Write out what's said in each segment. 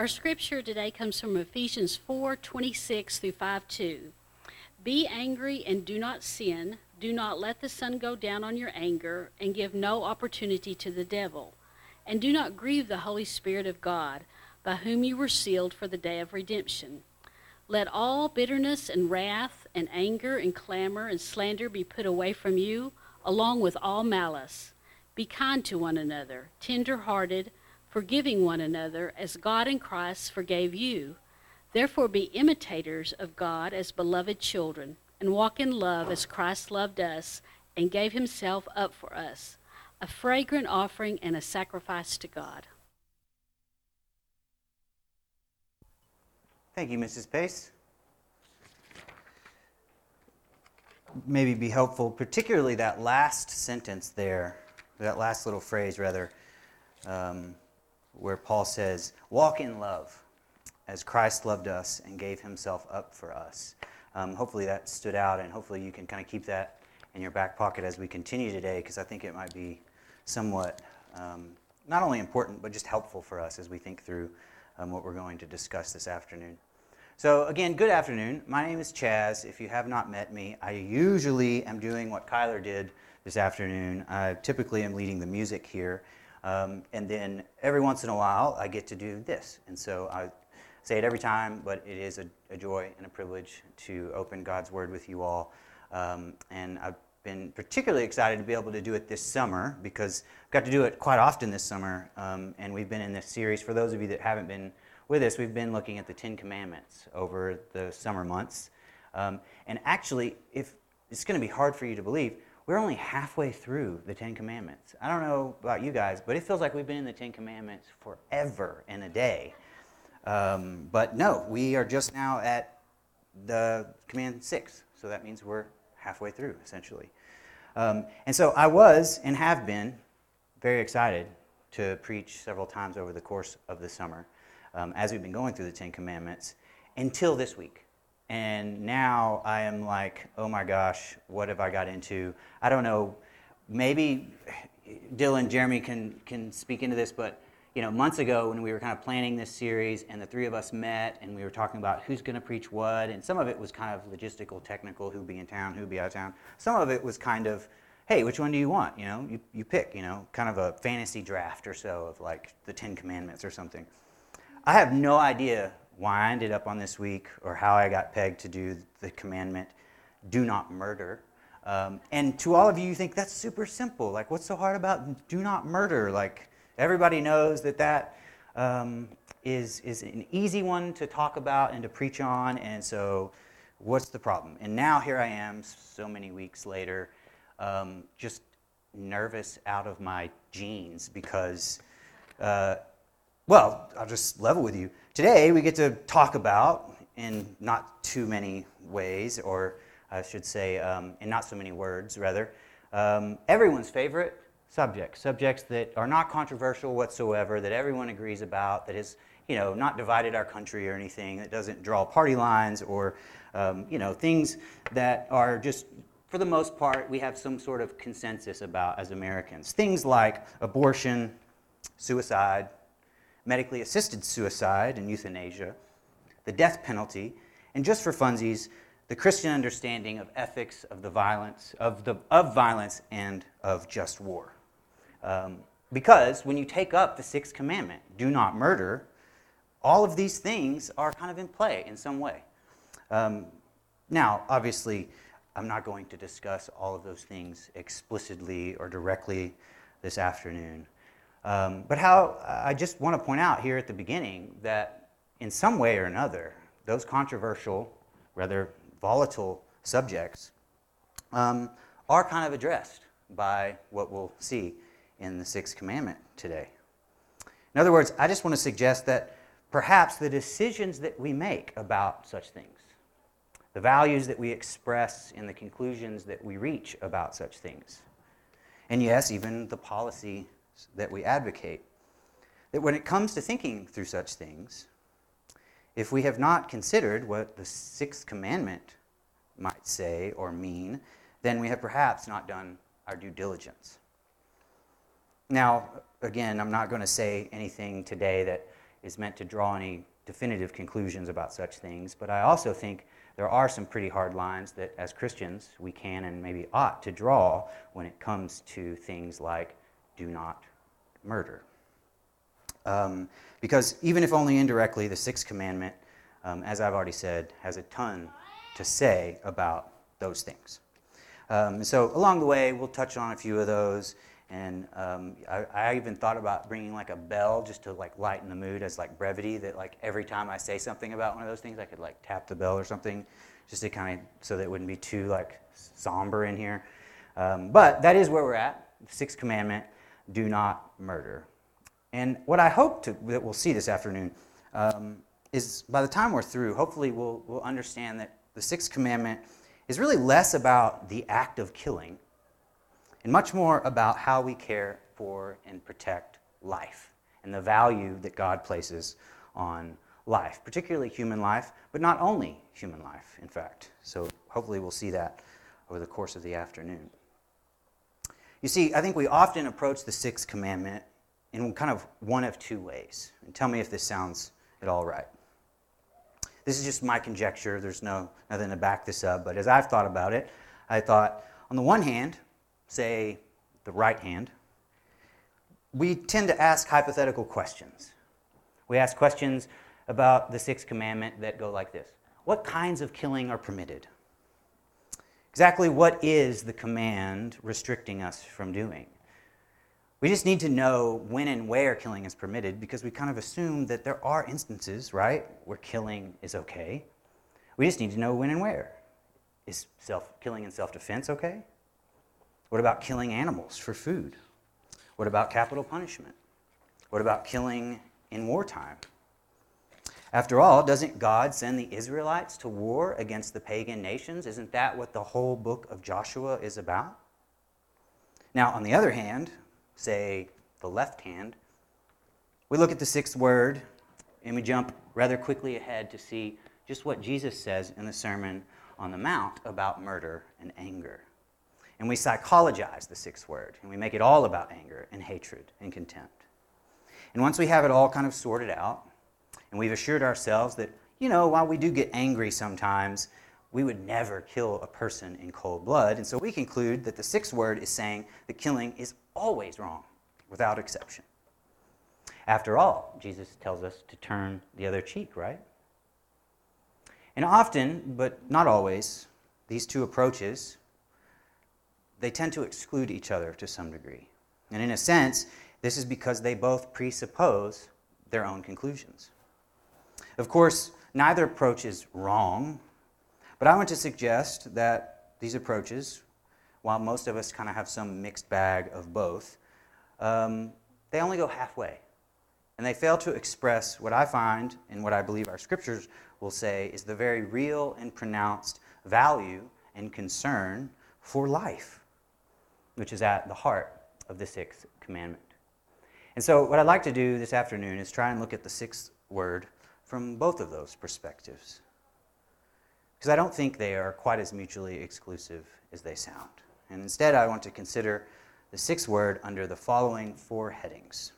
Our scripture today comes from Ephesians 4 26 through 5 2. Be angry and do not sin. Do not let the sun go down on your anger, and give no opportunity to the devil. And do not grieve the Holy Spirit of God, by whom you were sealed for the day of redemption. Let all bitterness and wrath and anger and clamor and slander be put away from you, along with all malice. Be kind to one another, tender hearted, forgiving one another, as God in Christ forgave you. Therefore, be imitators of God as beloved children, and walk in love as Christ loved us and gave himself up for us, a fragrant offering and a sacrifice to God. Thank you, Mrs. Pace. Maybe be helpful, particularly that last sentence there, that last little phrase, rather, um, where Paul says, Walk in love as Christ loved us and gave himself up for us. Um, hopefully that stood out, and hopefully you can kind of keep that in your back pocket as we continue today, because I think it might be somewhat um, not only important, but just helpful for us as we think through um, what we're going to discuss this afternoon. So, again, good afternoon. My name is Chaz. If you have not met me, I usually am doing what Kyler did this afternoon. I typically am leading the music here. Um, and then every once in a while, I get to do this. And so I say it every time, but it is a, a joy and a privilege to open God's Word with you all. Um, and I've been particularly excited to be able to do it this summer because I've got to do it quite often this summer. Um, and we've been in this series. For those of you that haven't been with us, we've been looking at the Ten Commandments over the summer months. Um, and actually, if it's going to be hard for you to believe, we're only halfway through the Ten Commandments. I don't know about you guys, but it feels like we've been in the Ten Commandments forever and a day. Um, but no, we are just now at the command six, so that means we're halfway through, essentially. Um, and so I was and have been very excited to preach several times over the course of the summer um, as we've been going through the Ten Commandments until this week. And now I am like, oh my gosh, what have I got into? I don't know. Maybe Dylan, Jeremy can, can speak into this, but you know, months ago when we were kind of planning this series and the three of us met and we were talking about who's going to preach what, and some of it was kind of logistical, technical, who'd be in town, who'd be out of town. Some of it was kind of, hey, which one do you want? You know, you, you pick, you know, kind of a fantasy draft or so of like the Ten Commandments or something. I have no idea why I ended up on this week or how I got pegged to do the commandment, do not murder. Um, and to all of you, you think that's super simple. Like, what's so hard about do not murder? Like, everybody knows that that um, is is an easy one to talk about and to preach on. And so, what's the problem? And now here I am, so many weeks later, um, just nervous out of my jeans because. Uh, well, I'll just level with you. Today, we get to talk about, in not too many ways, or I should say, um, in not so many words, rather, um, everyone's favorite subjects, subjects that are not controversial whatsoever, that everyone agrees about, that is, you know, not divided our country or anything, that doesn't draw party lines, or, um, you know, things that are just, for the most part, we have some sort of consensus about as Americans. Things like abortion, suicide, medically assisted suicide and euthanasia, the death penalty, and just for funsies, the Christian understanding of ethics of the violence, of, the, of violence and of just war. Um, because when you take up the sixth commandment, do not murder, all of these things are kind of in play in some way. Um, now, obviously, I'm not going to discuss all of those things explicitly or directly this afternoon. Um, but how I just want to point out here at the beginning that in some way or another, those controversial, rather volatile subjects um, are kind of addressed by what we'll see in the sixth commandment today. In other words, I just want to suggest that perhaps the decisions that we make about such things, the values that we express in the conclusions that we reach about such things, and yes, even the policy that we advocate, that when it comes to thinking through such things, if we have not considered what the sixth commandment might say or mean, then we have perhaps not done our due diligence. Now, again, I'm not going to say anything today that is meant to draw any definitive conclusions about such things, but I also think there are some pretty hard lines that as Christians we can and maybe ought to draw when it comes to things like do not murder. Um, because even if only indirectly, the sixth commandment, um, as I've already said, has a ton to say about those things. Um, so along the way, we'll touch on a few of those. And um, I, I, even thought about bringing like a bell just to like lighten the mood as like brevity. That like every time I say something about one of those things, I could like tap the bell or something, just to kind of so that it wouldn't be too like somber in here. Um, but that is where we're at. Sixth commandment: Do not murder. And what I hope to, that we'll see this afternoon um, is by the time we're through, hopefully we'll, we'll understand that the sixth commandment is really less about the act of killing and much more about how we care for and protect life and the value that God places on life, particularly human life, but not only human life, in fact. So hopefully we'll see that over the course of the afternoon. You see, I think we often approach the sixth commandment in kind of one of two ways. And tell me if this sounds at all right. This is just my conjecture. There's no nothing to back this up, but as I've thought about it, I thought on the one hand, say, the right hand, we tend to ask hypothetical questions. We ask questions about the sixth commandment that go like this What kinds of killing are permitted? Exactly what is the command restricting us from doing? We just need to know when and where killing is permitted because we kind of assume that there are instances, right, where killing is okay. We just need to know when and where. Is self killing in self-defense okay? What about killing animals for food? What about capital punishment? What about killing in wartime? After all, doesn't God send the Israelites to war against the pagan nations? Isn't that what the whole book of Joshua is about? Now, on the other hand, say the left hand, we look at the sixth word and we jump rather quickly ahead to see just what Jesus says in the Sermon on the Mount about murder and anger. And we psychologize the sixth word, and we make it all about anger and hatred and contempt. And once we have it all kind of sorted out, and we've assured ourselves that, you know, while we do get angry sometimes, we would never kill a person in cold blood. And so we conclude that the sixth word is saying the killing is always wrong, without exception. After all, Jesus tells us to turn the other cheek, right? And often, but not always, these two approaches they tend to exclude each other to some degree. And in a sense, this is because they both presuppose their own conclusions. Of course, neither approach is wrong, but I want to suggest that these approaches, while most of us kind of have some mixed bag of both, um, they only go halfway. And they fail to express what I find and what I believe our scriptures will say is the very real and pronounced value and concern for life which is at the heart of the sixth commandment. And so, what I'd like to do this afternoon is try and look at the sixth word from both of those perspectives. Because I don't think they are quite as mutually exclusive as they sound. And instead, I want to consider the sixth word under the following four headings.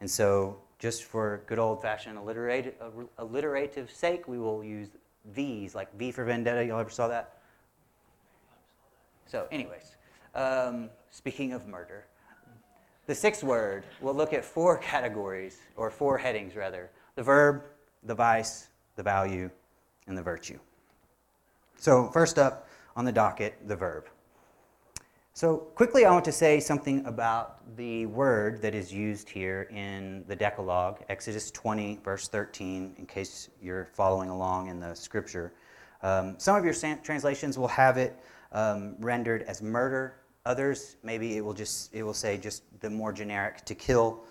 And so, just for good old fashioned alliterative, alliterative sake, we will use V's, like V for Vendetta. Y'all ever saw that? So, anyways, um, speaking of murder, the sixth word, we'll look at four categories, or four headings rather the verb, the vice, the value, and the virtue. So, first up on the docket, the verb. So, quickly, I want to say something about the word that is used here in the Decalogue, Exodus 20, verse 13, in case you're following along in the scripture. Um, some of your translations will have it um, rendered as murder. Others, maybe it will just it will say just the more generic to kill.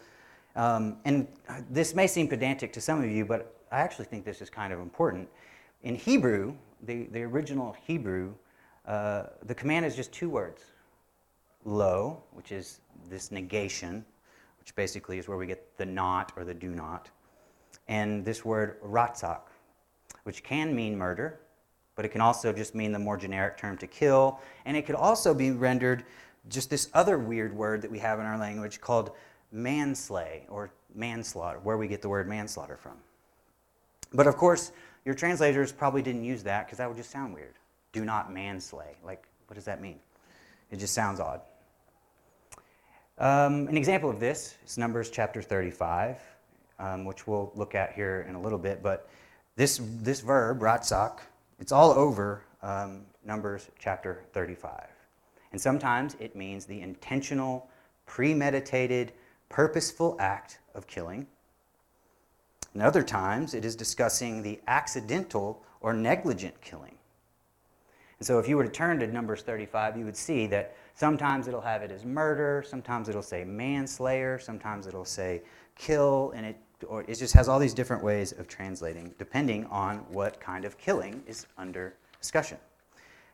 Um, and this may seem pedantic to some of you, but I actually think this is kind of important. In Hebrew, the, the original Hebrew, uh, the command is just two words lo, which is this negation, which basically is where we get the not or the do not, and this word ratzak, which can mean murder, but it can also just mean the more generic term to kill. And it could also be rendered just this other weird word that we have in our language called manslay or manslaughter, where we get the word manslaughter from. But of course, your translators probably didn't use that because that would just sound weird. Do not manslay. Like, what does that mean? It just sounds odd. Um, an example of this is Numbers chapter 35, um, which we'll look at here in a little bit. But this, this verb, ratzak, it's all over um, Numbers chapter 35. And sometimes it means the intentional, premeditated, purposeful act of killing. And other times it is discussing the accidental or negligent killing. And so if you were to turn to Numbers 35, you would see that sometimes it'll have it as murder, sometimes it'll say manslayer, sometimes it'll say kill, and it, or it just has all these different ways of translating depending on what kind of killing is under discussion.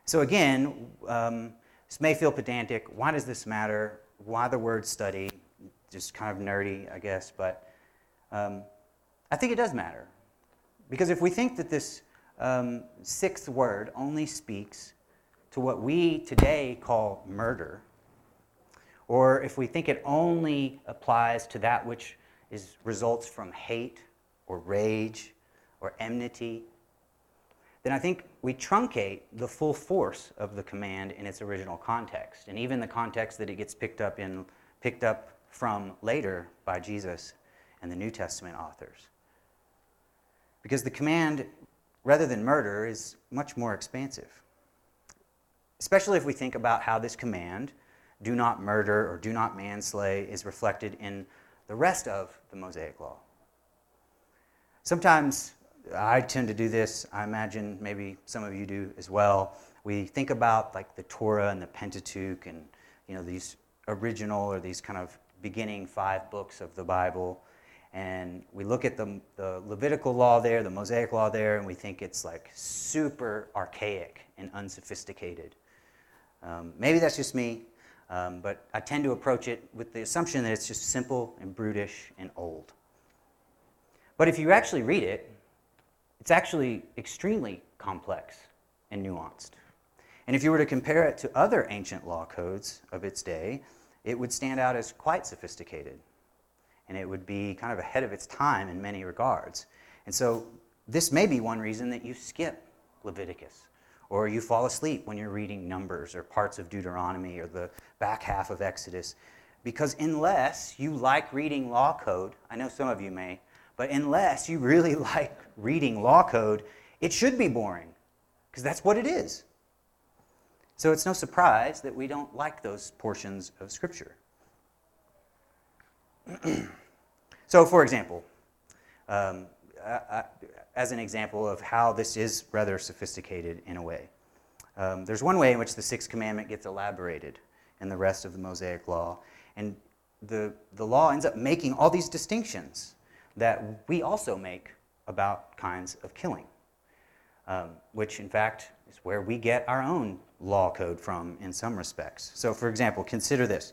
So again, um, this may feel pedantic. Why does this matter? Why the word study? Just kind of nerdy, I guess, but um, I think it does matter. Because if we think that this um, sixth word only speaks to what we today call murder, or if we think it only applies to that which is, results from hate or rage or enmity, then I think we truncate the full force of the command in its original context, and even the context that it gets picked up in, picked up from later by Jesus and the New Testament authors. Because the command rather than murder is much more expansive. Especially if we think about how this command, do not murder or do not manslay, is reflected in the rest of the Mosaic Law. Sometimes I tend to do this. I imagine maybe some of you do as well. We think about like the Torah and the Pentateuch and you know these original or these kind of beginning five books of the Bible and we look at the, the Levitical law there, the Mosaic law there, and we think it's like super archaic and unsophisticated. Um, maybe that's just me, um, but I tend to approach it with the assumption that it's just simple and brutish and old. But if you actually read it, it's actually extremely complex and nuanced. And if you were to compare it to other ancient law codes of its day, it would stand out as quite sophisticated and it would be kind of ahead of its time in many regards. And so, this may be one reason that you skip Leviticus, or you fall asleep when you're reading Numbers or parts of Deuteronomy or the back half of Exodus. Because unless you like reading law code, I know some of you may, but unless you really like reading law code, it should be boring, because that's what it is. So it's no surprise that we don't like those portions of Scripture. so, for example, um, I, I, as an example of how this is rather sophisticated in a way, um, there's one way in which the sixth commandment gets elaborated in the rest of the Mosaic law. And the, the law ends up making all these distinctions that we also make about kinds of killing, um, which in fact is where we get our own law code from in some respects. So, for example, consider this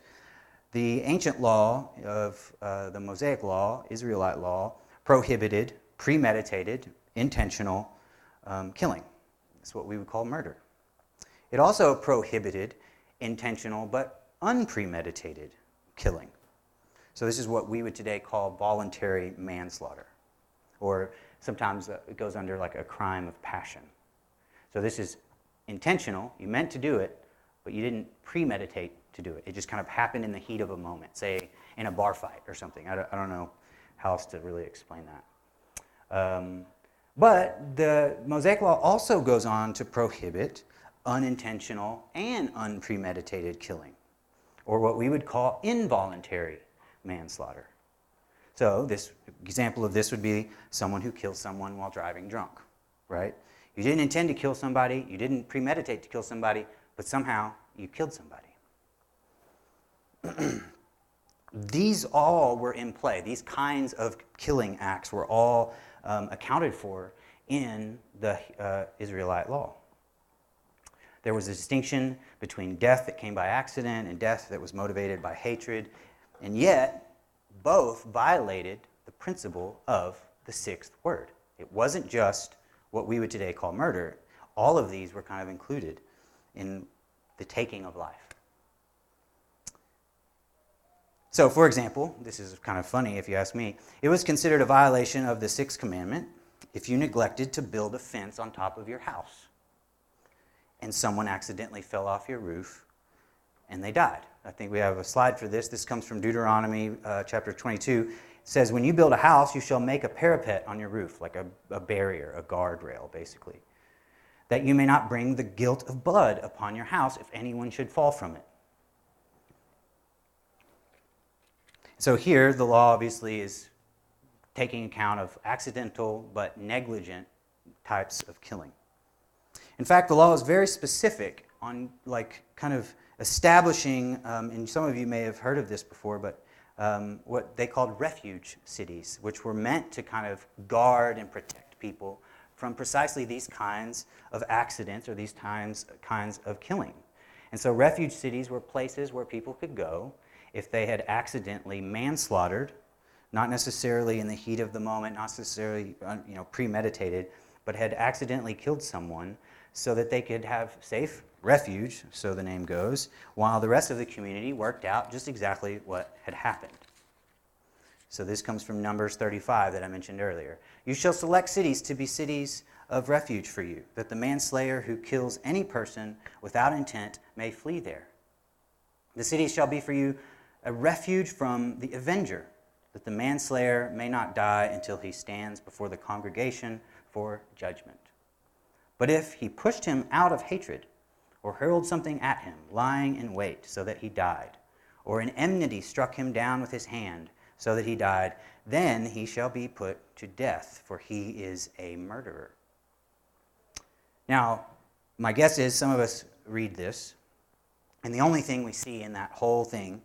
the ancient law of uh, the Mosaic law, Israelite law, prohibited premeditated, intentional um, killing. That's what we would call murder. It also prohibited intentional but unpremeditated killing. So, this is what we would today call voluntary manslaughter, or sometimes uh, it goes under like a crime of passion. So, this is intentional, you meant to do it, but you didn't premeditate to do it. It just kind of happened in the heat of a moment, say in a bar fight or something. I don't, I don't know how else to really explain that. Um, but the Mosaic Law also goes on to prohibit unintentional and unpremeditated killing, or what we would call involuntary manslaughter. So, this example of this would be someone who kills someone while driving drunk, right? You didn't intend to kill somebody, you didn't premeditate to kill somebody, but somehow you killed somebody. these all were in play. These kinds of killing acts were all um, accounted for in the uh, Israelite law. There was a distinction between death that came by accident and death that was motivated by hatred, and yet both violated the principle of the sixth word. It wasn't just what we would today call murder, all of these were kind of included in the taking of life. So, for example, this is kind of funny if you ask me, it was considered a violation of the sixth commandment if you neglected to build a fence on top of your house and someone accidentally fell off your roof and they died. I think we have a slide for this. This comes from Deuteronomy uh, chapter 22. Says, When you build a house, you shall make a parapet on your roof, like a, a barrier, a guardrail, basically, that you may not bring the guilt of blood upon your house if anyone should fall from it. So here, the law obviously is taking account of accidental but negligent types of killing. In fact, the law is very specific on, like, kind of establishing, um, and some of you may have heard of this before, but um, what they called refuge cities, which were meant to kind of guard and protect people from precisely these kinds of accidents or these times, kinds of killing. And so, refuge cities were places where people could go if they had accidentally manslaughtered, not necessarily in the heat of the moment, not necessarily uh, you know, premeditated, but had accidentally killed someone so that they could have safe refuge, so the name goes, while the rest of the community worked out just exactly what had happened. So this comes from Numbers 35 that I mentioned earlier. You shall select cities to be cities of refuge for you, that the manslayer who kills any person without intent may flee there. The cities shall be for you a refuge from the avenger, that the manslayer may not die until he stands before the congregation for judgment. But if he pushed him out of hatred, or hurled something at him, lying in wait, so that he died, or an enmity struck him down with his hand, so that he died, then he shall be put to death, for he is a murderer. Now, my guess is some of us read this, and the only thing we see in that whole thing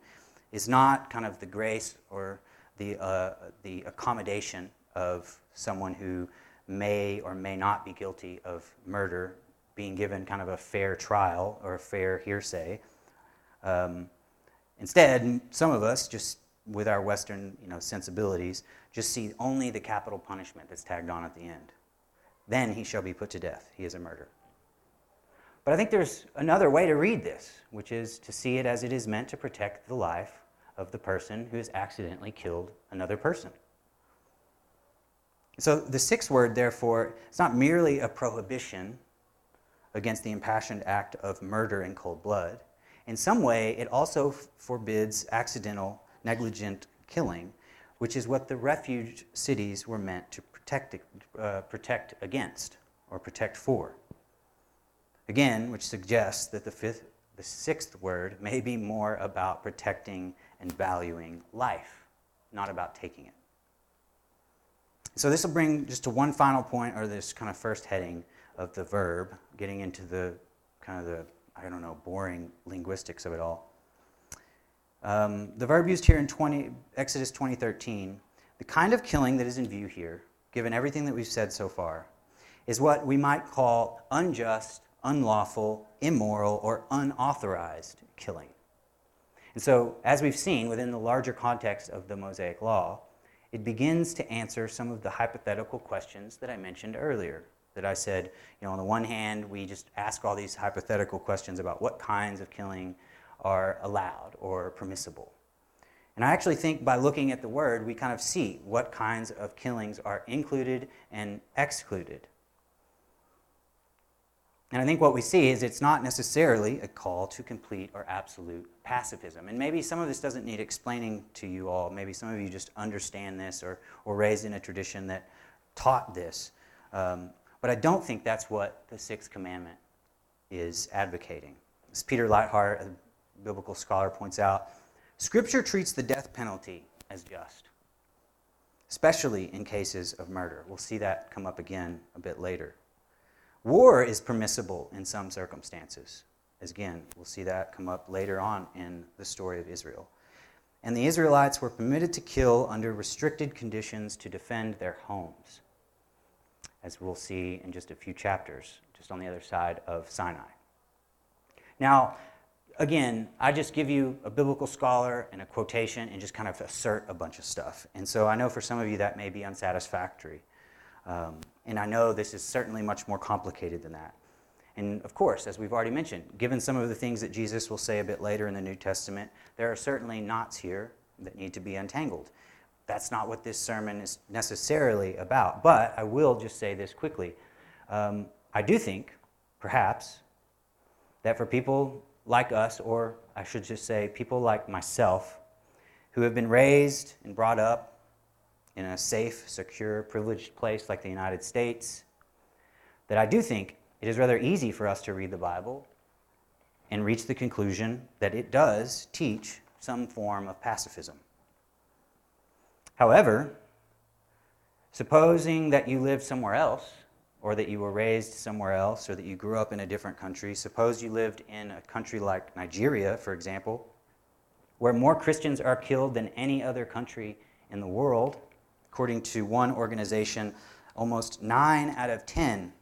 is not kind of the grace or the, uh, the accommodation of someone who may or may not be guilty of murder being given kind of a fair trial or a fair hearsay. Um, instead, some of us, just with our Western you know, sensibilities, just see only the capital punishment that's tagged on at the end. Then he shall be put to death. He is a murderer. But I think there's another way to read this, which is to see it as it is meant to protect the life of the person who has accidentally killed another person. So the sixth word, therefore, it's not merely a prohibition against the impassioned act of murder in cold blood. In some way, it also forbids accidental, negligent killing, which is what the refuge cities were meant to protect, uh, protect against or protect for. Again, which suggests that the, fifth, the sixth word may be more about protecting and valuing life, not about taking it. So this will bring just to one final point, or this kind of first heading of the verb, getting into the kind of the, I don't know, boring linguistics of it all. Um, the verb used here in 20, Exodus 2013, the kind of killing that is in view here, given everything that we've said so far, is what we might call unjust, unlawful, immoral, or unauthorized killing. And so, as we've seen within the larger context of the Mosaic Law, it begins to answer some of the hypothetical questions that I mentioned earlier. That I said, you know, on the one hand, we just ask all these hypothetical questions about what kinds of killing are allowed or permissible. And I actually think by looking at the word, we kind of see what kinds of killings are included and excluded. And I think what we see is it's not necessarily a call to complete or absolute pacifism. And maybe some of this doesn't need explaining to you all. Maybe some of you just understand this or were raised in a tradition that taught this. Um, but I don't think that's what the sixth commandment is advocating. As Peter Leithart, a biblical scholar, points out, Scripture treats the death penalty as just, especially in cases of murder. We'll see that come up again a bit later. War is permissible in some circumstances. As again, we'll see that come up later on in the story of Israel. And the Israelites were permitted to kill under restricted conditions to defend their homes, as we'll see in just a few chapters, just on the other side of Sinai. Now, again, I just give you a biblical scholar and a quotation and just kind of assert a bunch of stuff. And so I know for some of you that may be unsatisfactory. Um, and I know this is certainly much more complicated than that. And of course, as we've already mentioned, given some of the things that Jesus will say a bit later in the New Testament, there are certainly knots here that need to be untangled. That's not what this sermon is necessarily about, but I will just say this quickly. Um, I do think, perhaps, that for people like us, or I should just say people like myself, who have been raised and brought up in a safe, secure, privileged place like the United States, that I do think it is rather easy for us to read the Bible and reach the conclusion that it does teach some form of pacifism. However, supposing that you live somewhere else, or that you were raised somewhere else, or that you grew up in a different country, suppose you lived in a country like Nigeria, for example, where more Christians are killed than any other country in the world. According to one organization, almost 9 out of 10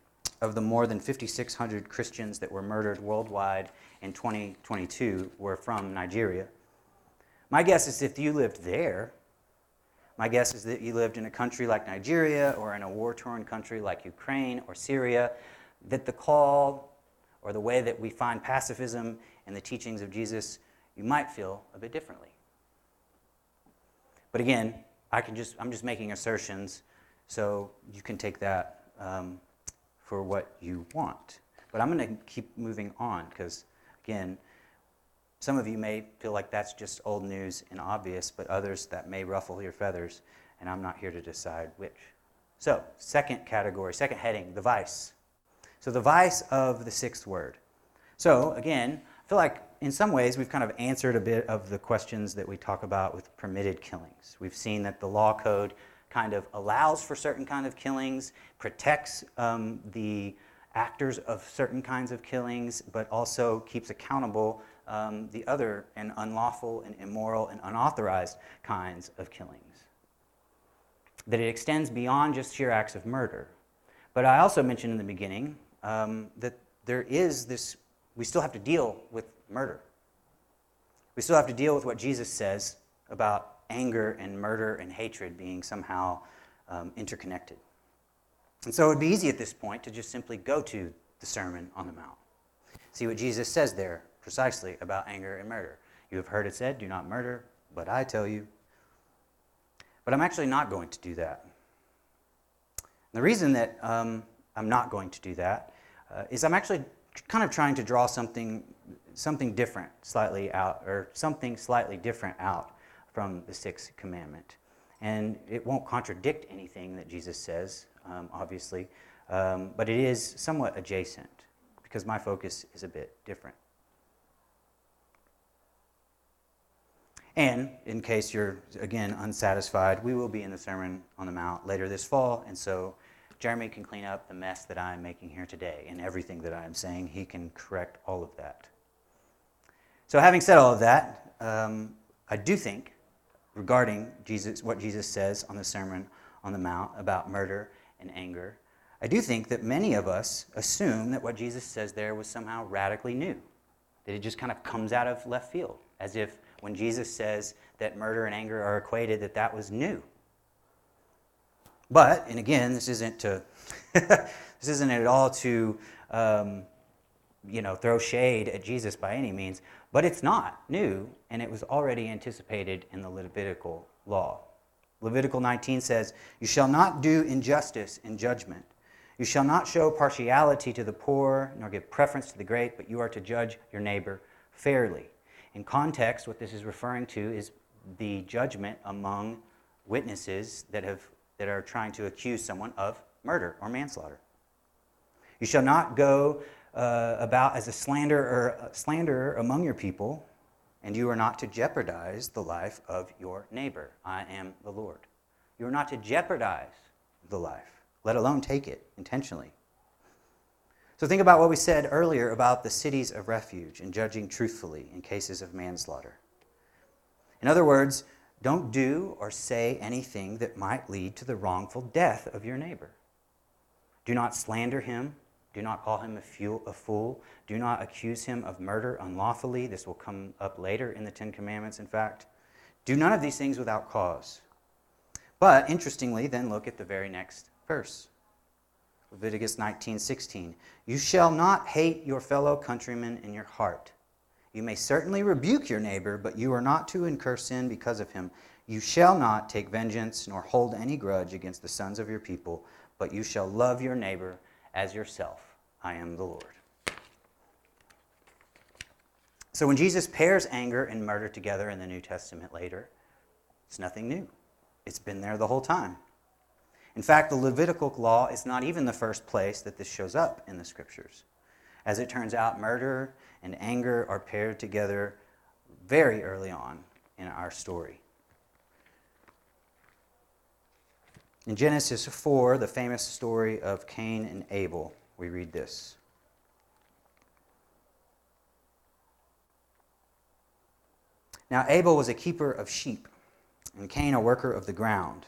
of the more than 5,600 Christians that were murdered worldwide in 2022 were from Nigeria. My guess is if you lived there, my guess is that you lived in a country like Nigeria or in a war torn country like Ukraine or Syria, that the call or the way that we find pacifism in the teachings of Jesus, you might feel a bit differently. But again, I can just, I'm just making assertions, so you can take that um, for what you want. But I'm going to keep moving on because, again, some of you may feel like that's just old news and obvious, but others that may ruffle your feathers, and I'm not here to decide which. So, second category, second heading, the vice. So, the vice of the sixth word. So, again, I feel like in some ways we've kind of answered a bit of the questions that we talk about with permitted killings. We've seen that the law code kind of allows for certain kind of killings, protects um, the actors of certain kinds of killings, but also keeps accountable um, the other and unlawful and immoral and unauthorized kinds of killings. That it extends beyond just sheer acts of murder. But I also mentioned in the beginning um, that there is this, we still have to deal with murder. We still have to deal with what Jesus says about anger and murder and hatred being somehow um, interconnected. And so it would be easy at this point to just simply go to the Sermon on the Mount. See what Jesus says there precisely about anger and murder. You have heard it said, do not murder, but I tell you. But I'm actually not going to do that. And the reason that um, I'm not going to do that uh, is I'm actually kind of trying to draw something, something different slightly out, or something slightly different out from the sixth commandment. And it won't contradict anything that Jesus says, um, obviously, um, but it is somewhat adjacent because my focus is a bit different. And in case you're, again, unsatisfied, we will be in the Sermon on the Mount later this fall, and so Jeremy can clean up the mess that I'm making here today and everything that I'm saying. He can correct all of that. So, having said all of that, um, I do think regarding Jesus, what Jesus says on the Sermon on the Mount about murder and anger, I do think that many of us assume that what Jesus says there was somehow radically new, that it just kind of comes out of left field, as if when Jesus says that murder and anger are equated, that that was new. But, and again, this isn't to, this isn't at all to, um, you know, throw shade at Jesus by any means. But it's not new, and it was already anticipated in the Levitical law. Levitical 19 says, You shall not do injustice in judgment. You shall not show partiality to the poor, nor give preference to the great, but you are to judge your neighbor fairly. In context, what this is referring to is the judgment among witnesses that, have, that are trying to accuse someone of murder or manslaughter. You shall not go uh, about as a slanderer, uh, slanderer among your people, and you are not to jeopardize the life of your neighbor. I am the Lord. You are not to jeopardize the life, let alone take it intentionally. So think about what we said earlier about the cities of refuge and judging truthfully in cases of manslaughter. In other words, don't do or say anything that might lead to the wrongful death of your neighbor. Do not slander him do not call him a fool. Do not accuse him of murder unlawfully. This will come up later in the Ten Commandments, in fact. Do none of these things without cause. But interestingly, then look at the very next verse. Leviticus 19:16. You shall not hate your fellow countrymen in your heart. You may certainly rebuke your neighbor, but you are not to incur sin because of him. You shall not take vengeance nor hold any grudge against the sons of your people, but you shall love your neighbor as yourself. I am the Lord. So when Jesus pairs anger and murder together in the New Testament later, it's nothing new. It's been there the whole time. In fact, the Levitical law is not even the first place that this shows up in the scriptures. As it turns out, murder and anger are paired together very early on in our story. In Genesis 4, the famous story of Cain and Abel, we read this. Now, Abel was a keeper of sheep, and Cain a worker of the ground.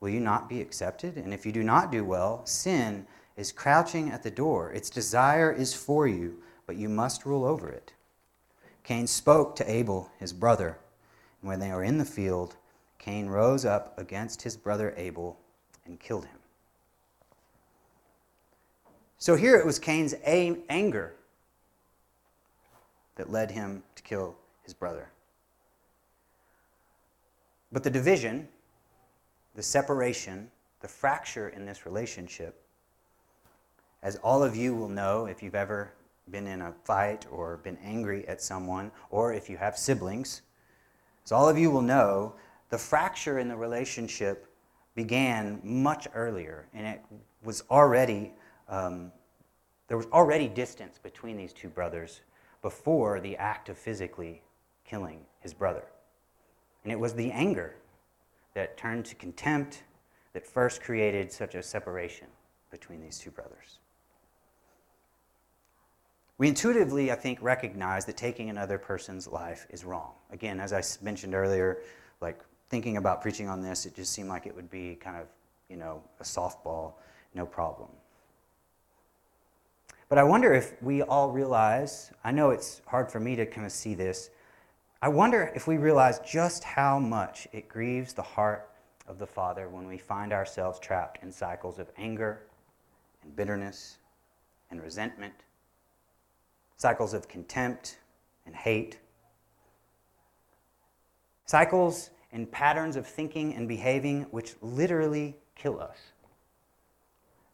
will you not be accepted? And if you do not do well, sin is crouching at the door. Its desire is for you, but you must rule over it. Cain spoke to Abel, his brother. And when they were in the field, Cain rose up against his brother Abel and killed him. So here it was Cain's anger that led him to kill his brother. But the division the separation, the fracture in this relationship, as all of you will know if you've ever been in a fight or been angry at someone, or if you have siblings, as all of you will know, the fracture in the relationship began much earlier, and it was already um, there was already distance between these two brothers before the act of physically killing his brother, and it was the anger that turned to contempt that first created such a separation between these two brothers. We intuitively, I think, recognize that taking another person's life is wrong. Again, as I mentioned earlier, like thinking about preaching on this, it just seemed like it would be kind of, you know, a softball, no problem. But I wonder if we all realize, I know it's hard for me to kind of see this, I wonder if we realize just how much it grieves the heart of the Father when we find ourselves trapped in cycles of anger and bitterness and resentment, cycles of contempt and hate, cycles and patterns of thinking and behaving which literally kill us,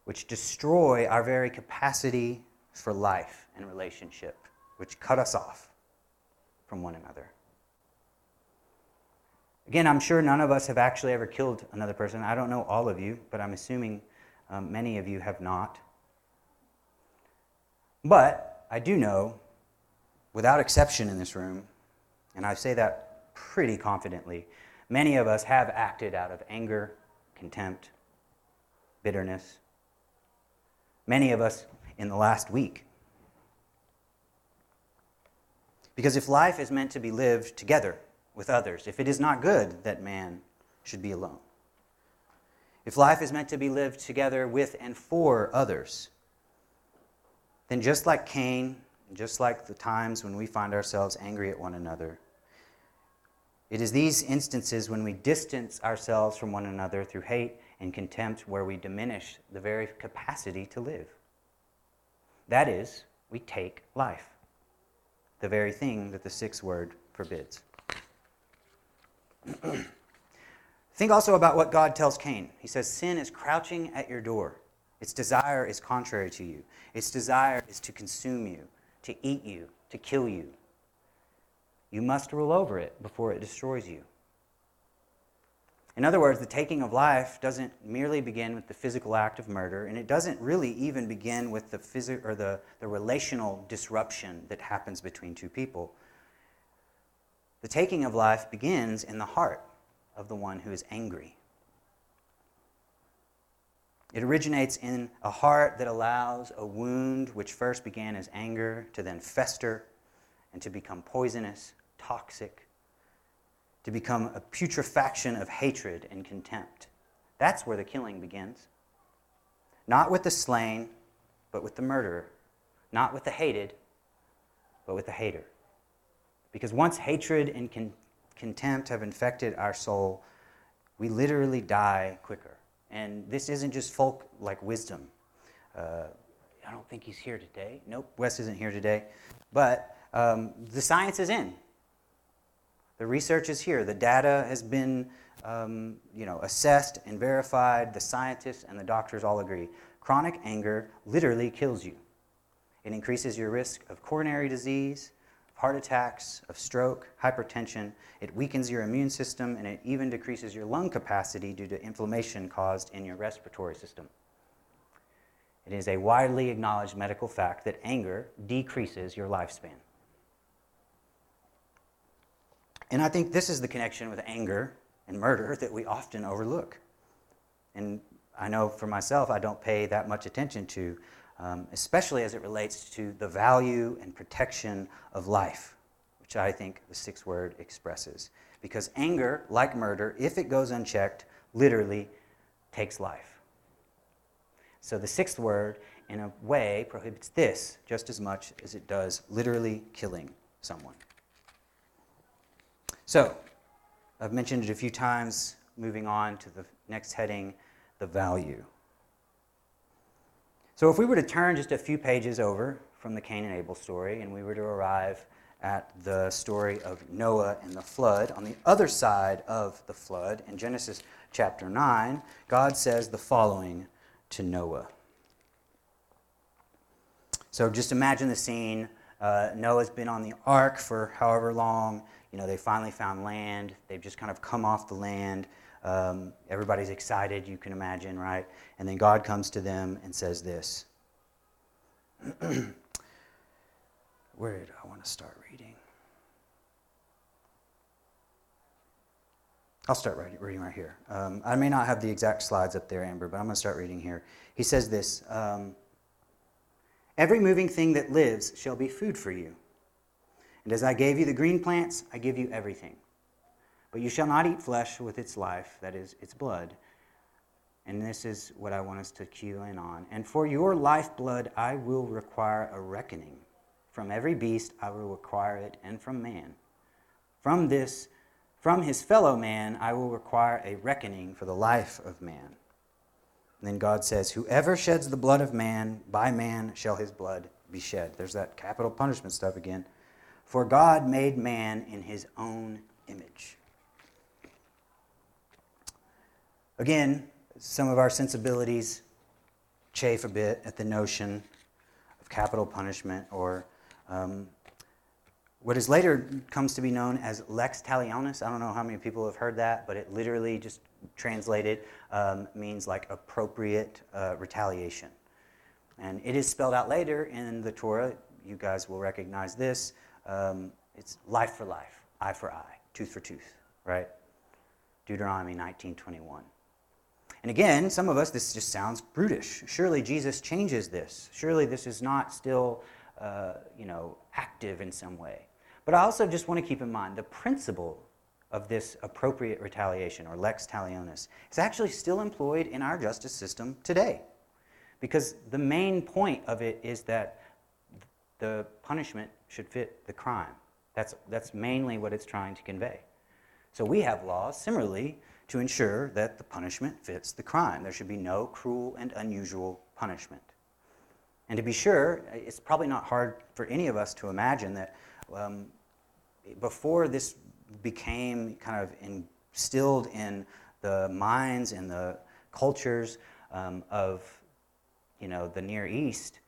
which destroy our very capacity for life and relationship, which cut us off from one another. Again, I'm sure none of us have actually ever killed another person. I don't know all of you, but I'm assuming um, many of you have not. But I do know, without exception in this room, and I say that pretty confidently, many of us have acted out of anger, contempt, bitterness. Many of us in the last week. Because if life is meant to be lived together, with others, if it is not good that man should be alone. If life is meant to be lived together with and for others, then just like Cain, just like the times when we find ourselves angry at one another, it is these instances when we distance ourselves from one another through hate and contempt where we diminish the very capacity to live. That is, we take life, the very thing that the sixth word forbids. Think also about what God tells Cain. He says, Sin is crouching at your door. Its desire is contrary to you. Its desire is to consume you, to eat you, to kill you. You must rule over it before it destroys you. In other words, the taking of life doesn't merely begin with the physical act of murder, and it doesn't really even begin with the, phys- or the, the relational disruption that happens between two people. The taking of life begins in the heart of the one who is angry. It originates in a heart that allows a wound which first began as anger to then fester and to become poisonous, toxic, to become a putrefaction of hatred and contempt. That's where the killing begins. Not with the slain, but with the murderer. Not with the hated, but with the hater. Because once hatred and con- contempt have infected our soul, we literally die quicker. And this isn't just folk like wisdom. Uh, I don't think he's here today. Nope, Wes isn't here today. But um, the science is in. The research is here. The data has been um, you know, assessed and verified. The scientists and the doctors all agree. Chronic anger literally kills you. It increases your risk of coronary disease, heart attacks, of stroke, hypertension. It weakens your immune system, and it even decreases your lung capacity due to inflammation caused in your respiratory system. It is a widely acknowledged medical fact that anger decreases your lifespan. And I think this is the connection with anger and murder that we often overlook. And I know for myself, I don't pay that much attention to, um, especially as it relates to the value and protection of life, which I think the sixth word expresses. Because anger, like murder, if it goes unchecked, literally takes life. So the sixth word, in a way, prohibits this just as much as it does literally killing someone. So, I've mentioned it a few times, moving on to the next heading the value. So, if we were to turn just a few pages over from the Cain and Abel story and we were to arrive at the story of Noah and the flood, on the other side of the flood, in Genesis chapter 9, God says the following to Noah. So, just imagine the scene. Uh, Noah's been on the ark for however long. You know, they finally found land. They've just kind of come off the land. Um, everybody's excited, you can imagine, right? And then God comes to them and says this. Where did I want to start reading? I'll start reading right here. Um, I may not have the exact slides up there, Amber, but I'm going to start reading here. He says this um, Every moving thing that lives shall be food for you. And as I gave you the green plants, I give you everything. But you shall not eat flesh with its life, that is, its blood. And this is what I want us to cue in on. And for your lifeblood, I will require a reckoning. From every beast, I will require it, and from man. From this, from his fellow man, I will require a reckoning for the life of man. And then God says, Whoever sheds the blood of man, by man shall his blood be shed. There's that capital punishment stuff again. For God made man in his own image. Again, some of our sensibilities chafe a bit at the notion of capital punishment or um, what is later comes to be known as lex talionis. I don't know how many people have heard that, but it literally just translated um, means like appropriate uh, retaliation. And it is spelled out later in the Torah. You guys will recognize this um, it's life for life, eye for eye, tooth for tooth, right? Deuteronomy 19:21. And again, some of us, this just sounds brutish. Surely Jesus changes this. Surely this is not still, uh, you know, active in some way. But I also just want to keep in mind the principle of this appropriate retaliation, or lex talionis, is actually still employed in our justice system today. Because the main point of it is that the punishment should fit the crime. That's, that's mainly what it's trying to convey. So we have laws, similarly, to ensure that the punishment fits the crime. There should be no cruel and unusual punishment. And to be sure, it's probably not hard for any of us to imagine that um, before this became kind of instilled in the minds and the cultures um, of you know, the Near East,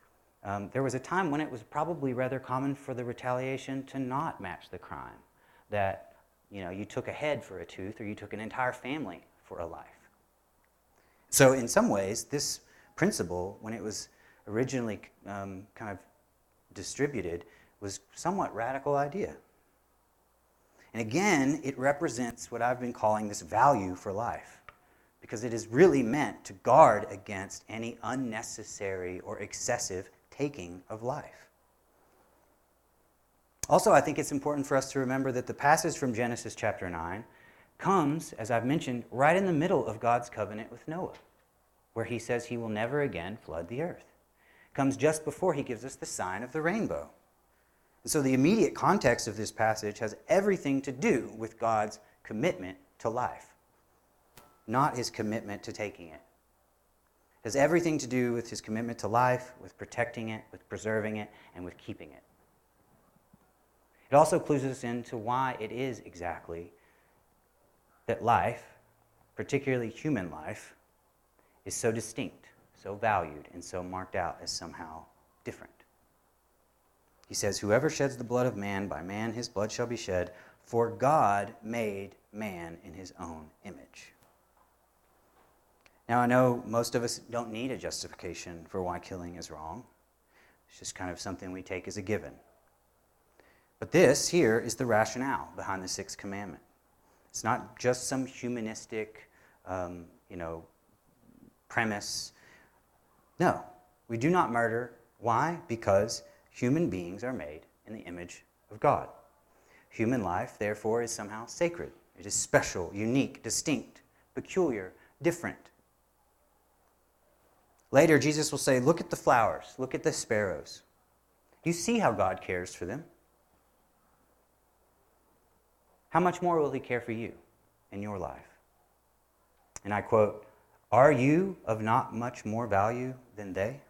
um, there was a time when it was probably rather common for the retaliation to not match the crime. That, you know, you took a head for a tooth or you took an entire family for a life. So, in some ways, this principle, when it was originally um, kind of distributed, was somewhat radical idea. And again, it represents what I've been calling this value for life, because it is really meant to guard against any unnecessary or excessive taking of life. Also, I think it's important for us to remember that the passage from Genesis chapter 9 comes, as I've mentioned, right in the middle of God's covenant with Noah, where he says he will never again flood the earth. It comes just before he gives us the sign of the rainbow. And so the immediate context of this passage has everything to do with God's commitment to life, not his commitment to taking it. It has everything to do with his commitment to life, with protecting it, with preserving it, and with keeping it. It also clues us into why it is exactly that life, particularly human life, is so distinct, so valued, and so marked out as somehow different. He says, Whoever sheds the blood of man, by man his blood shall be shed, for God made man in his own image. Now, I know most of us don't need a justification for why killing is wrong. It's just kind of something we take as a given. But this here is the rationale behind the sixth commandment. It's not just some humanistic, um, you know, premise. No, we do not murder. Why? Because human beings are made in the image of God. Human life, therefore, is somehow sacred. It is special, unique, distinct, peculiar, different. Later, Jesus will say, Look at the flowers, look at the sparrows. You see how God cares for them? How much more will he care for you in your life? And I quote, Are you of not much more value than they?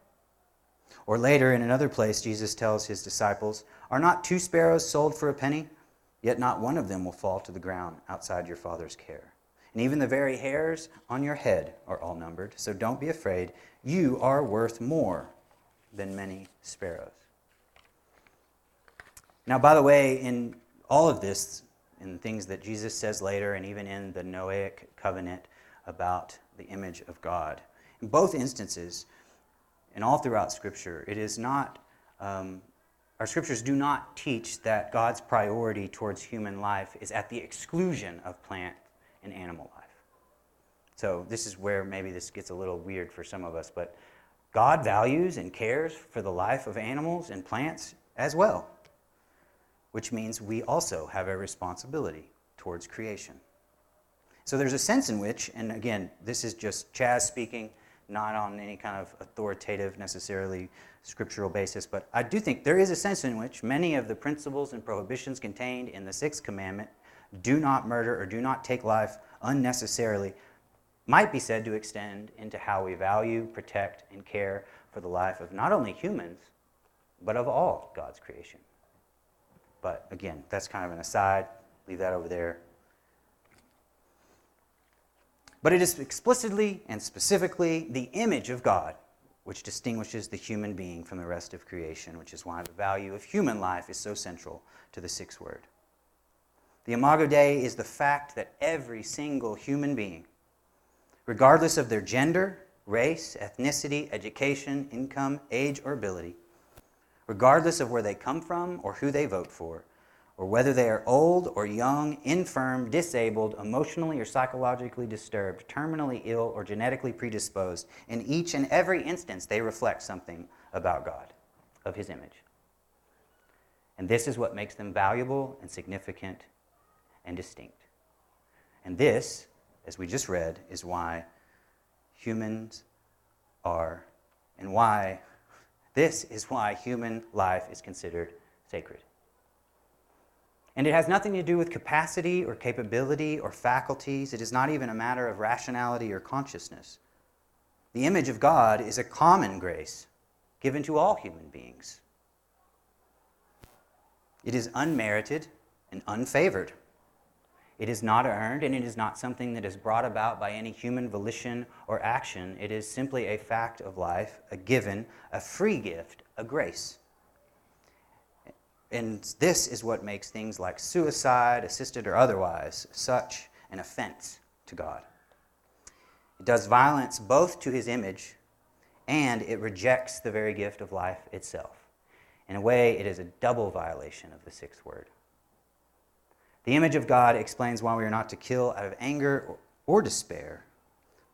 Or later, in another place, Jesus tells his disciples, Are not two sparrows sold for a penny? Yet not one of them will fall to the ground outside your Father's care. And even the very hairs on your head are all numbered. So don't be afraid. You are worth more than many sparrows. Now, by the way, in all of this, in things that Jesus says later, and even in the Noahic covenant about the image of God. In both instances, and all throughout Scripture, it is not, um, our Scriptures do not teach that God's priority towards human life is at the exclusion of plant and animal life. So, this is where maybe this gets a little weird for some of us, but God values and cares for the life of animals and plants as well which means we also have a responsibility towards creation. So there's a sense in which, and again, this is just Chaz speaking, not on any kind of authoritative, necessarily scriptural basis, but I do think there is a sense in which many of the principles and prohibitions contained in the sixth commandment do not murder or do not take life unnecessarily might be said to extend into how we value, protect, and care for the life of not only humans, but of all God's creation. But again, that's kind of an aside. Leave that over there. But it is explicitly and specifically the image of God which distinguishes the human being from the rest of creation, which is why the value of human life is so central to the sixth word. The Imago Dei is the fact that every single human being, regardless of their gender, race, ethnicity, education, income, age, or ability, regardless of where they come from or who they vote for, or whether they are old or young, infirm, disabled, emotionally or psychologically disturbed, terminally ill, or genetically predisposed. In each and every instance, they reflect something about God, of His image. And this is what makes them valuable and significant and distinct. And this, as we just read, is why humans are, and why this is why human life is considered sacred. And it has nothing to do with capacity or capability or faculties. It is not even a matter of rationality or consciousness. The image of God is a common grace given to all human beings. It is unmerited and unfavored. It is not earned, and it is not something that is brought about by any human volition or action. It is simply a fact of life, a given, a free gift, a grace. And this is what makes things like suicide, assisted or otherwise, such an offense to God. It does violence both to his image and it rejects the very gift of life itself. In a way, it is a double violation of the sixth word. The image of God explains why we are not to kill out of anger or despair,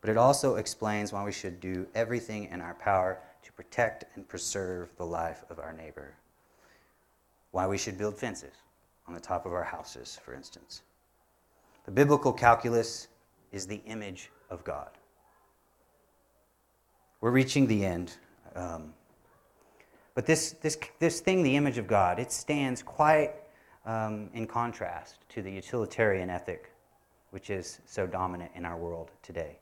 but it also explains why we should do everything in our power to protect and preserve the life of our neighbor. why we should build fences on the top of our houses, for instance. The biblical calculus is the image of God. We're reaching the end. Um, but this, this, this thing, the image of God, it stands quite um, in contrast to the utilitarian ethic, which is so dominant in our world today.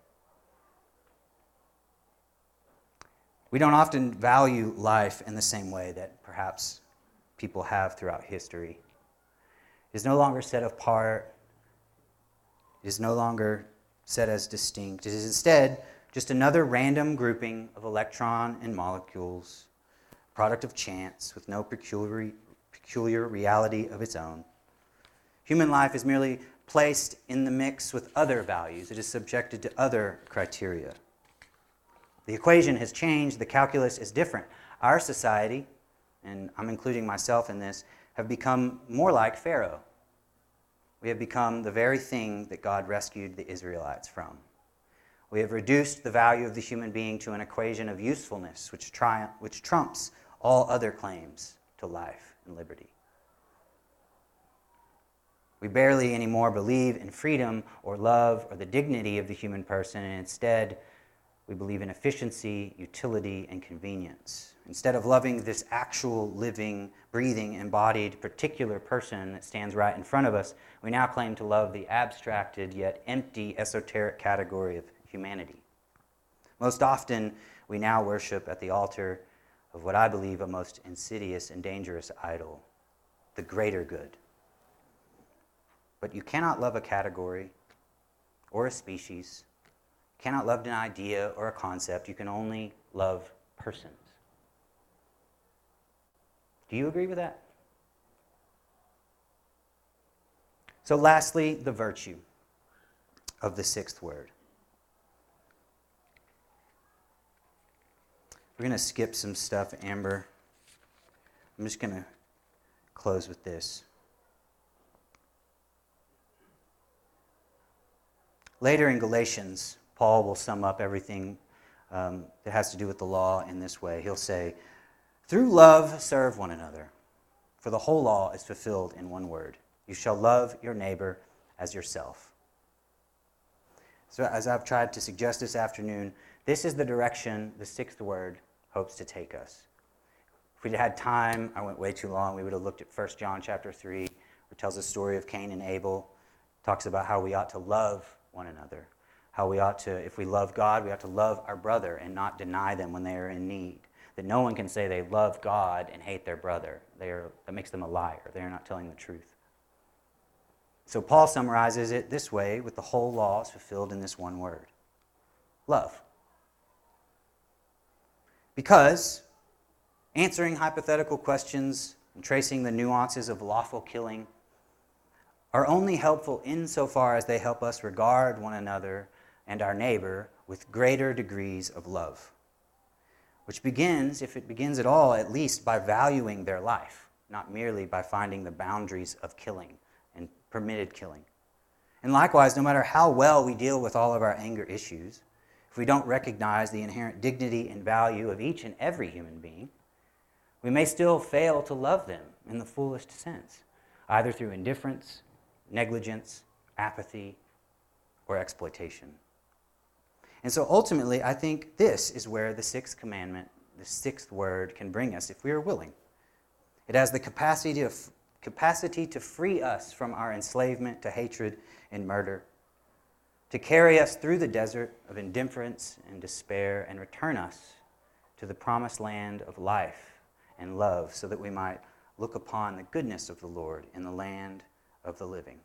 We don't often value life in the same way that perhaps people have throughout history. It is no longer set apart, it is no longer set as distinct. It is instead just another random grouping of electron and molecules, product of chance with no peculiar, peculiar reality of its own. Human life is merely placed in the mix with other values, it is subjected to other criteria. The equation has changed, the calculus is different. Our society, and I'm including myself in this, have become more like Pharaoh. We have become the very thing that God rescued the Israelites from. We have reduced the value of the human being to an equation of usefulness, which, tri- which trumps all other claims to life and liberty. We barely anymore believe in freedom or love or the dignity of the human person, and instead, we believe in efficiency, utility, and convenience. Instead of loving this actual, living, breathing, embodied, particular person that stands right in front of us, we now claim to love the abstracted yet empty, esoteric category of humanity. Most often, we now worship at the altar of what I believe a most insidious and dangerous idol, the greater good. But you cannot love a category or a species cannot love an idea or a concept. You can only love persons. Do you agree with that? So, lastly, the virtue of the sixth word. We're going to skip some stuff, Amber. I'm just going to close with this. Later in Galatians, Paul will sum up everything um, that has to do with the law in this way. He'll say, Through love, serve one another, for the whole law is fulfilled in one word You shall love your neighbor as yourself. So, as I've tried to suggest this afternoon, this is the direction the sixth word hopes to take us. If we'd had time, I went way too long, we would have looked at 1 John chapter 3, which tells the story of Cain and Abel, talks about how we ought to love one another how we ought to, if we love God, we ought to love our brother and not deny them when they are in need. That no one can say they love God and hate their brother. They are, that makes them a liar. They are not telling the truth. So Paul summarizes it this way with the whole law is fulfilled in this one word love. Because answering hypothetical questions and tracing the nuances of lawful killing are only helpful insofar as they help us regard one another and our neighbor with greater degrees of love. Which begins, if it begins at all, at least by valuing their life, not merely by finding the boundaries of killing and permitted killing. And likewise, no matter how well we deal with all of our anger issues, if we don't recognize the inherent dignity and value of each and every human being, we may still fail to love them in the fullest sense, either through indifference, negligence, apathy, or exploitation. And so ultimately, I think this is where the sixth commandment, the sixth word, can bring us if we are willing. It has the capacity to, capacity to free us from our enslavement to hatred and murder, to carry us through the desert of indifference and despair, and return us to the promised land of life and love, so that we might look upon the goodness of the Lord in the land of the living.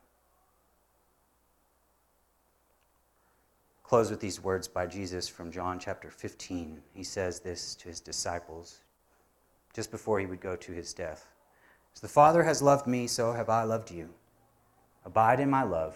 close with these words by Jesus from John chapter 15. He says this to his disciples just before he would go to his death. As the Father has loved me, so have I loved you. Abide in my love.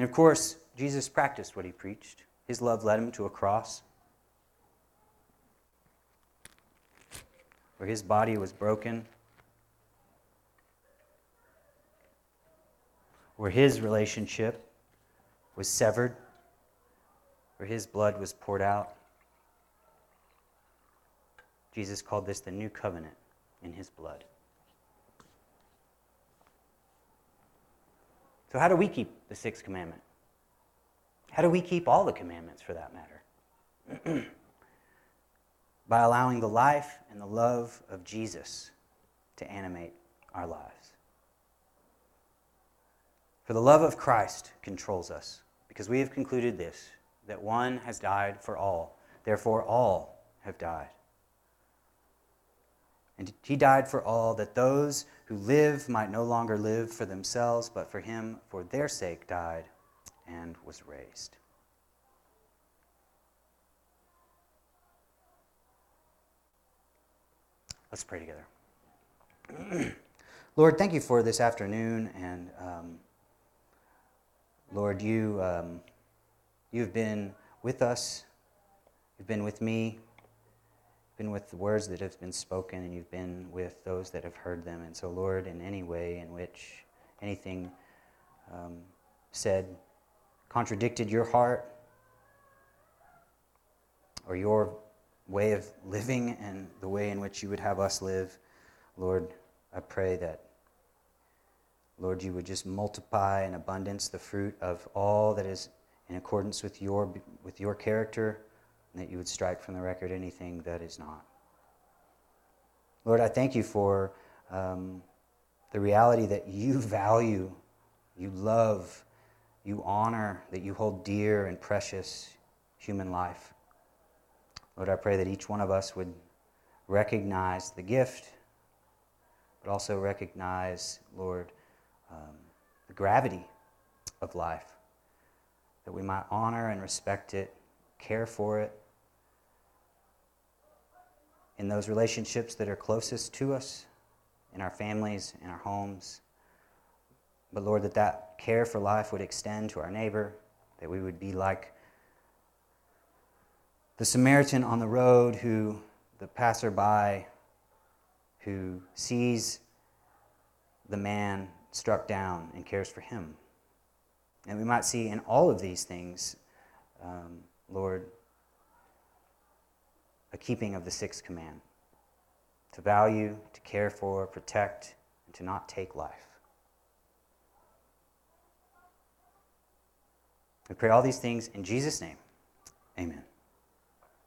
And of course, Jesus practiced what he preached. His love led him to a cross where his body was broken, where his relationship was severed, where his blood was poured out. Jesus called this the new covenant in his blood. So, how do we keep the sixth commandment? How do we keep all the commandments for that matter? By allowing the life and the love of Jesus to animate our lives. For the love of Christ controls us, because we have concluded this that one has died for all, therefore, all have died. And he died for all, that those who live might no longer live for themselves, but for him, for their sake, died and was raised. Let's pray together. Lord, thank you for this afternoon, and um, Lord, you um, you've been with us. You've been with me been with the words that have been spoken, and you've been with those that have heard them. And so, Lord, in any way in which anything um, said contradicted your heart or your way of living and the way in which you would have us live, Lord, I pray that, Lord, you would just multiply in abundance the fruit of all that is in accordance with your, with your character and that you would strike from the record anything that is not. Lord, I thank you for um, the reality that you value, you love, you honor, that you hold dear and precious human life. Lord, I pray that each one of us would recognize the gift, but also recognize, Lord, um, the gravity of life, that we might honor and respect it, care for it, in those relationships that are closest to us, in our families, in our homes. But Lord, that that care for life would extend to our neighbor, that we would be like the Samaritan on the road who, the passerby who sees the man struck down and cares for him. And we might see in all of these things, um, Lord, a keeping of the sixth command to value, to care for, protect, and to not take life. We pray all these things in Jesus' name. Amen.